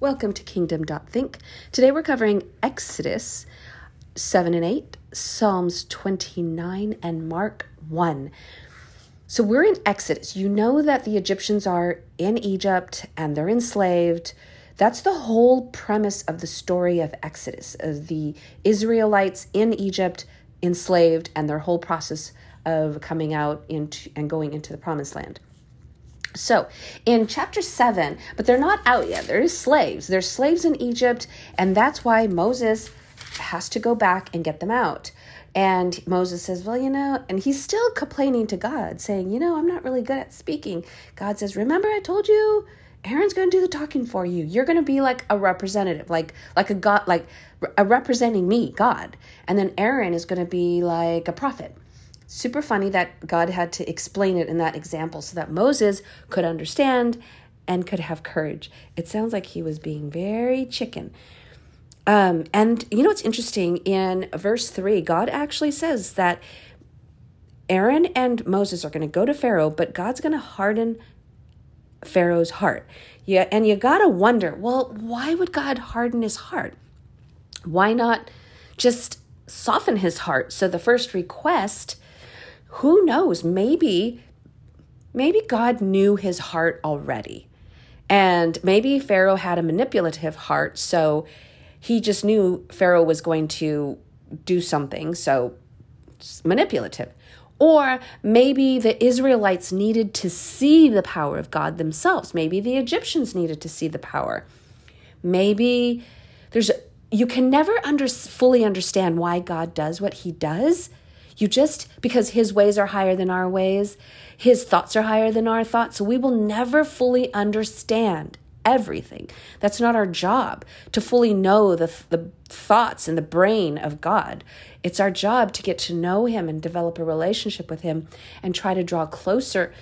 Welcome to Kingdom.think. Today we're covering Exodus 7 and 8, Psalms 29, and Mark 1. So we're in Exodus. You know that the Egyptians are in Egypt and they're enslaved. That's the whole premise of the story of Exodus, of the Israelites in Egypt enslaved and their whole process of coming out into and going into the promised land. So in chapter 7, but they're not out yet. They're slaves. They're slaves in Egypt, and that's why Moses has to go back and get them out. And Moses says, Well, you know, and he's still complaining to God, saying, You know, I'm not really good at speaking. God says, Remember, I told you Aaron's going to do the talking for you. You're going to be like a representative, like like a God, like a representing me, God. And then Aaron is going to be like a prophet super funny that God had to explain it in that example so that Moses could understand and could have courage. It sounds like he was being very chicken. Um, and you know what's interesting? In verse 3, God actually says that Aaron and Moses are going to go to Pharaoh, but God's going to harden Pharaoh's heart. Yeah, and you got to wonder, well, why would God harden his heart? Why not just soften his heart? So the first request who knows? Maybe, maybe God knew his heart already. And maybe Pharaoh had a manipulative heart, so he just knew Pharaoh was going to do something, so manipulative. Or maybe the Israelites needed to see the power of God themselves. Maybe the Egyptians needed to see the power. Maybe there's you can never under, fully understand why God does what he does you just, because his ways are higher than our ways, his thoughts are higher than our thoughts. So we will never fully understand everything. That's not our job to fully know the, the thoughts and the brain of God. It's our job to get to know him and develop a relationship with him and try to draw closer,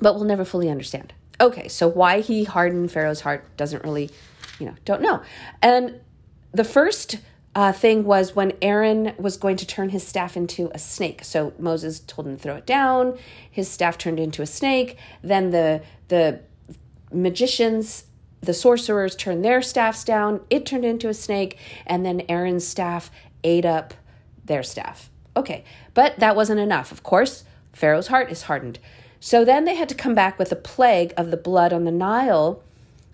but we'll never fully understand. Okay, so why he hardened Pharaoh's heart doesn't really, you know, don't know. And the first uh, thing was when Aaron was going to turn his staff into a snake. So Moses told him to throw it down. His staff turned into a snake. Then the the magicians, the sorcerers, turned their staffs down. It turned into a snake, and then Aaron's staff ate up their staff. Okay, but that wasn't enough. Of course, Pharaoh's heart is hardened. So then they had to come back with a plague of the blood on the Nile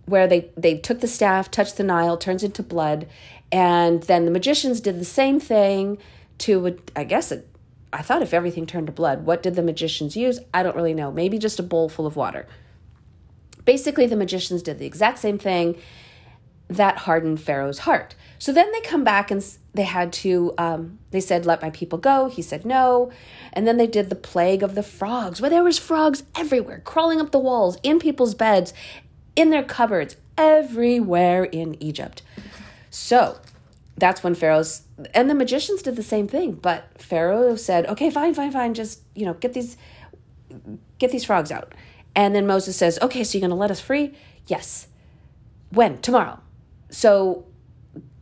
where they, they took the staff, touched the Nile, turns into blood, and then the magicians did the same thing to, I guess, it, I thought if everything turned to blood, what did the magicians use? I don't really know. Maybe just a bowl full of water. Basically, the magicians did the exact same thing that hardened Pharaoh's heart. So then they come back and they had to, um, they said, let my people go. He said no. And then they did the plague of the frogs, where there was frogs everywhere, crawling up the walls, in people's beds, in their cupboards, everywhere in Egypt. So that's when Pharaoh's and the magicians did the same thing, but Pharaoh said, "Okay, fine, fine, fine. Just you know, get these get these frogs out." And then Moses says, "Okay, so you're going to let us free?" Yes. When? Tomorrow. So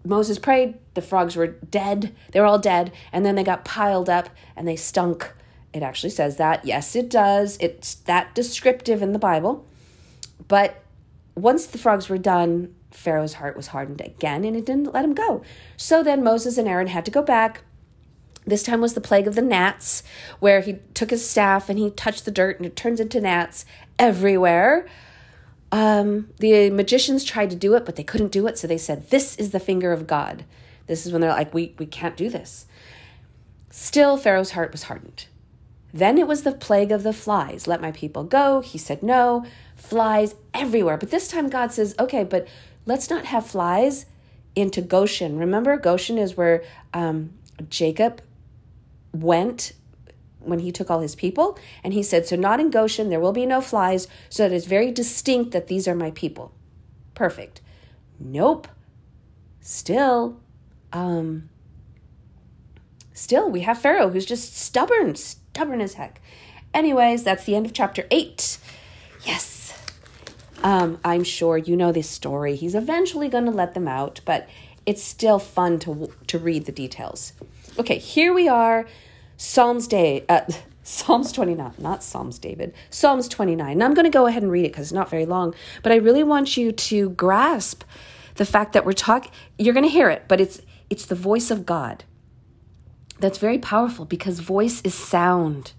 Moses prayed. The frogs were dead. They were all dead, and then they got piled up and they stunk. It actually says that. Yes, it does. It's that descriptive in the Bible. But once the frogs were done, Pharaoh's heart was hardened again and it didn't let him go. So then Moses and Aaron had to go back. This time was the plague of the gnats, where he took his staff and he touched the dirt and it turns into gnats everywhere. Um, the magicians tried to do it, but they couldn't do it. So they said, This is the finger of God. This is when they're like, We, we can't do this. Still, Pharaoh's heart was hardened. Then it was the plague of the flies. Let my people go. He said no. Flies everywhere. But this time God says, okay, but let's not have flies into Goshen. Remember, Goshen is where um, Jacob went when he took all his people. And he said, So, not in Goshen, there will be no flies, so it is very distinct that these are my people. Perfect. Nope. Still, um, still, we have Pharaoh who's just stubborn, stubborn as heck. Anyways, that's the end of chapter 8. Yes. Um, I'm sure you know this story. He's eventually going to let them out, but it's still fun to to read the details. Okay, here we are, Psalms Day, uh, Psalms 29, not Psalms, David. Psalms 29. And I'm going to go ahead and read it because it's not very long, but I really want you to grasp the fact that we're talking, you're going to hear it, but it's, it's the voice of God. That's very powerful because voice is sound.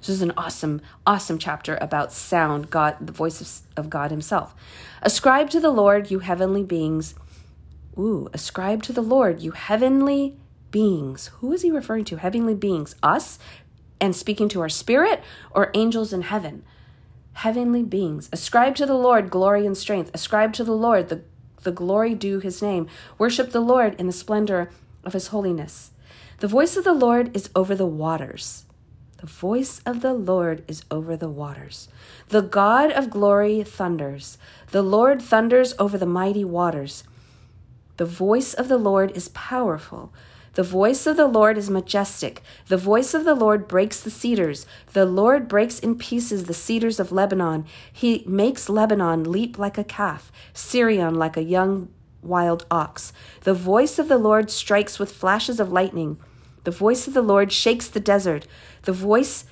This is an awesome, awesome chapter about sound, God, the voice of, of God Himself. Ascribe to the Lord, you heavenly beings. Ooh, ascribe to the Lord, you heavenly beings. Who is he referring to? Heavenly beings. Us? and speaking to our spirit or angels in heaven. Heavenly beings. Ascribe to the Lord glory and strength. Ascribe to the Lord the, the glory due his name. Worship the Lord in the splendor of his holiness. The voice of the Lord is over the waters. The voice of the Lord is over the waters. The God of glory thunders. The Lord thunders over the mighty waters. The voice of the Lord is powerful. The voice of the Lord is majestic. The voice of the Lord breaks the cedars. The Lord breaks in pieces the cedars of Lebanon. He makes Lebanon leap like a calf, Sirion like a young wild ox. The voice of the Lord strikes with flashes of lightning. The voice of the Lord shakes the desert. The voice,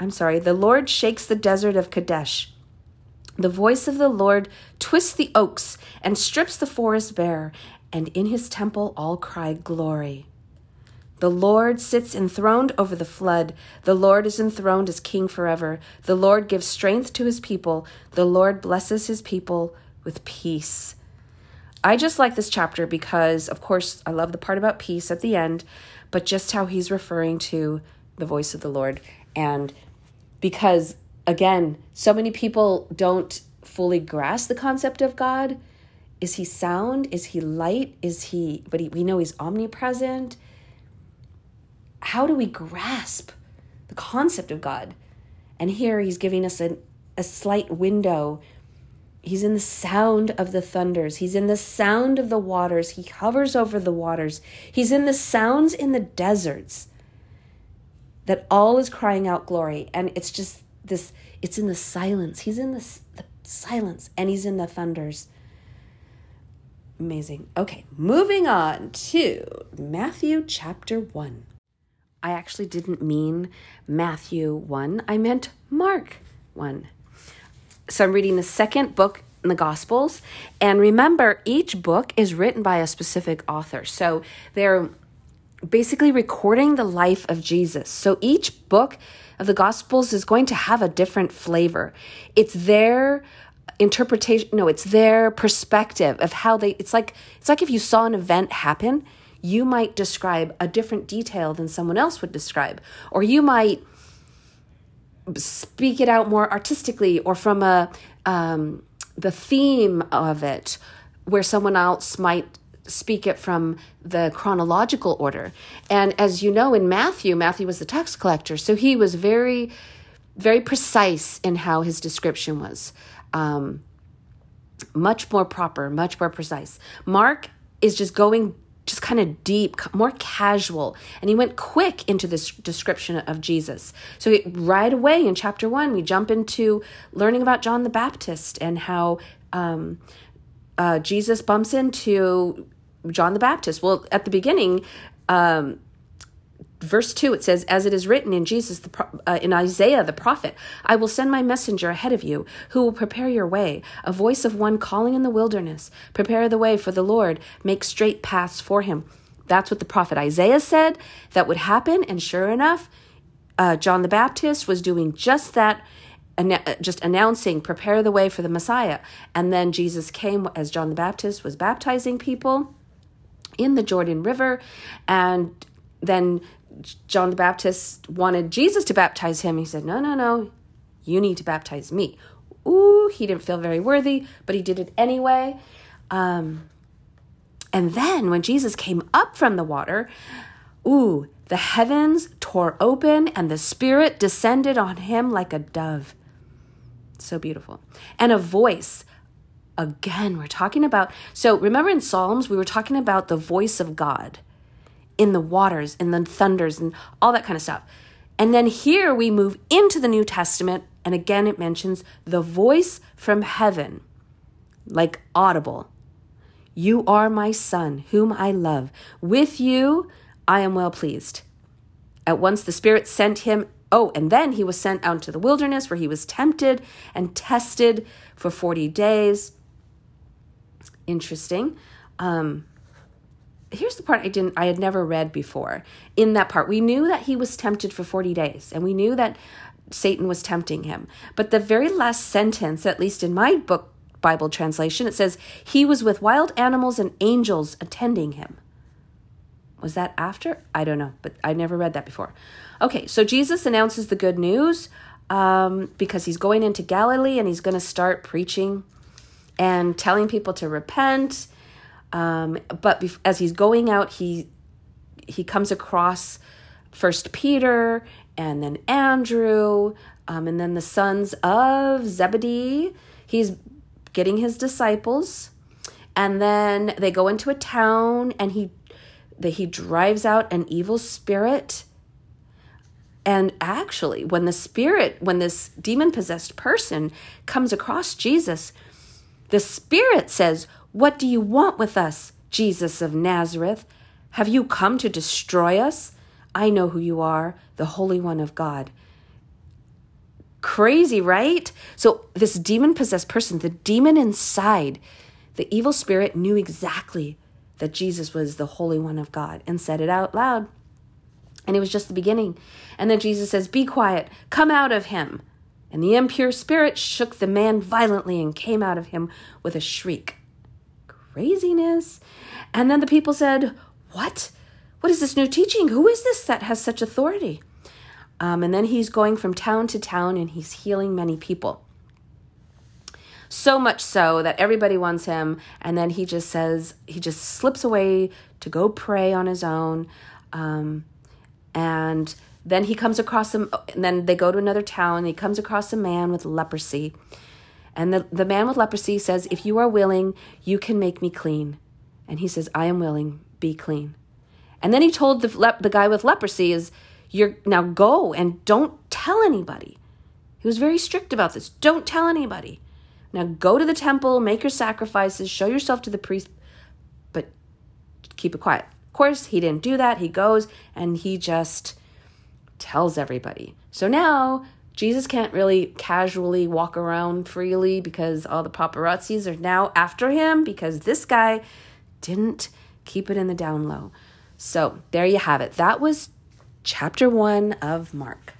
I'm sorry, the Lord shakes the desert of Kadesh. The voice of the Lord twists the oaks and strips the forest bare, and in his temple all cry glory. The Lord sits enthroned over the flood. The Lord is enthroned as king forever. The Lord gives strength to his people. The Lord blesses his people with peace. I just like this chapter because, of course, I love the part about peace at the end, but just how he's referring to the voice of the Lord. And because, again, so many people don't fully grasp the concept of God. Is he sound? Is he light? Is he, but he, we know he's omnipresent how do we grasp the concept of God? And here he's giving us a, a slight window. He's in the sound of the thunders. He's in the sound of the waters. He hovers over the waters. He's in the sounds in the deserts. That all is crying out glory. And it's just this, it's in the silence. He's in the, silence and he's in the thunders. Amazing. Okay, moving on to Matthew chapter 1. I actually didn't mean Matthew 1, I meant Mark 1. So I'm reading the second book in the Gospels. And remember, each book is written by a specific author. So they're basically recording the life of Jesus. So each book of the Gospels is going to have a different flavor. It's their interpretation no it's their perspective of how they it's like it's like if you saw an event happen you might describe a different detail than someone else would describe, or you might speak it out more artistically or from a um, the theme of it, where someone else might speak it from the chronological order. And as you know, in Matthew, Matthew was the tax collector, so he was very, very precise in how his description was. Um, much more proper, much more precise. Mark is just going kind of deep, more casual. And he went quick into this description of Jesus. So, right away in chapter one, we jump into learning about John the Baptist and how um, uh, Jesus bumps into John the Baptist. Well, at the beginning, um, verse 2 it says as it is written in jesus the, uh, in isaiah the prophet i will send my messenger ahead of you who will prepare your way a voice of one calling in the wilderness prepare the way for the lord make straight paths for him. That's what the prophet isaiah said that would happen and sure enough uh, john the baptist was doing just that just announcing prepare the way for the messiah. And then jesus came as john the baptist was baptizing people in the jordan river and then John the Baptist wanted Jesus to baptize him. He said, No, no, no, you need to baptize me. Ooh, he didn't feel very worthy, but he did it anyway. Um, and then when Jesus came up from the water, ooh, the heavens tore open and the Spirit descended on him like a dove. So beautiful. And a voice. Again, we're talking about. So remember in Psalms, we were talking about the voice of God in the waters and the thunders and all that kind of stuff. And then here we move into the New Testament, and again it mentions the voice from heaven, like audible. You are my son, whom I love. With you I am well pleased. At once the Spirit sent him Oh, and then he was sent out to the wilderness where he was tempted and tested for 40 days. Interesting. Um, here's the part I didn't I had never read before. In that part, we knew that he was tempted for 40 days and we knew that Satan was tempting him. But the very last sentence, at least in my book Bible translation, it says he was with wild animals and angels attending him. Was that after? I don't know, but I never read that before. Okay, so Jesus announces the good news um, because he's going into Galilee and he's going to start preaching and telling people to repent. Um, but as he's going out, he he comes across first Peter and then Andrew, um, and then the sons of Zebedee. He's getting his disciples, and then they go into a town, and he that he drives out an evil spirit. And actually, when the spirit, when this demon possessed person comes across Jesus, the spirit says, What do you want with us, Jesus of Nazareth? Have you come to destroy us? I know who you are, the Holy One of God. Crazy, right? So, this demon possessed person, the demon inside, the evil spirit knew exactly that Jesus was the Holy One of God and said it out loud. And it was just the beginning. And then Jesus says, Be quiet, come out of him. And the impure spirit shook the man violently and came out of him with a shriek. Craziness. And then the people said, What? What is this new teaching? Who is this that has such authority? Um, and then he's going from town to town and he's healing many people. So much so that everybody wants him. And then he just says, he just slips away to go pray on his own. Um, and then he comes across them, and then they go to another town. And he comes across a man with leprosy. And the, the man with leprosy says, If you are willing, you can make me clean. And he says, I am willing, be clean. And then he told the, le- the guy with leprosy, is you're now go and don't tell anybody. He was very strict about this. Don't tell anybody. Now go to the temple, make your sacrifices, show yourself to the priest, but keep it quiet. Of course, he didn't do that. He goes and he just tells everybody. So now Jesus can't really casually walk around freely because all the paparazzis are now after him because this guy didn't keep it in the down low. So there you have it. That was chapter one of Mark.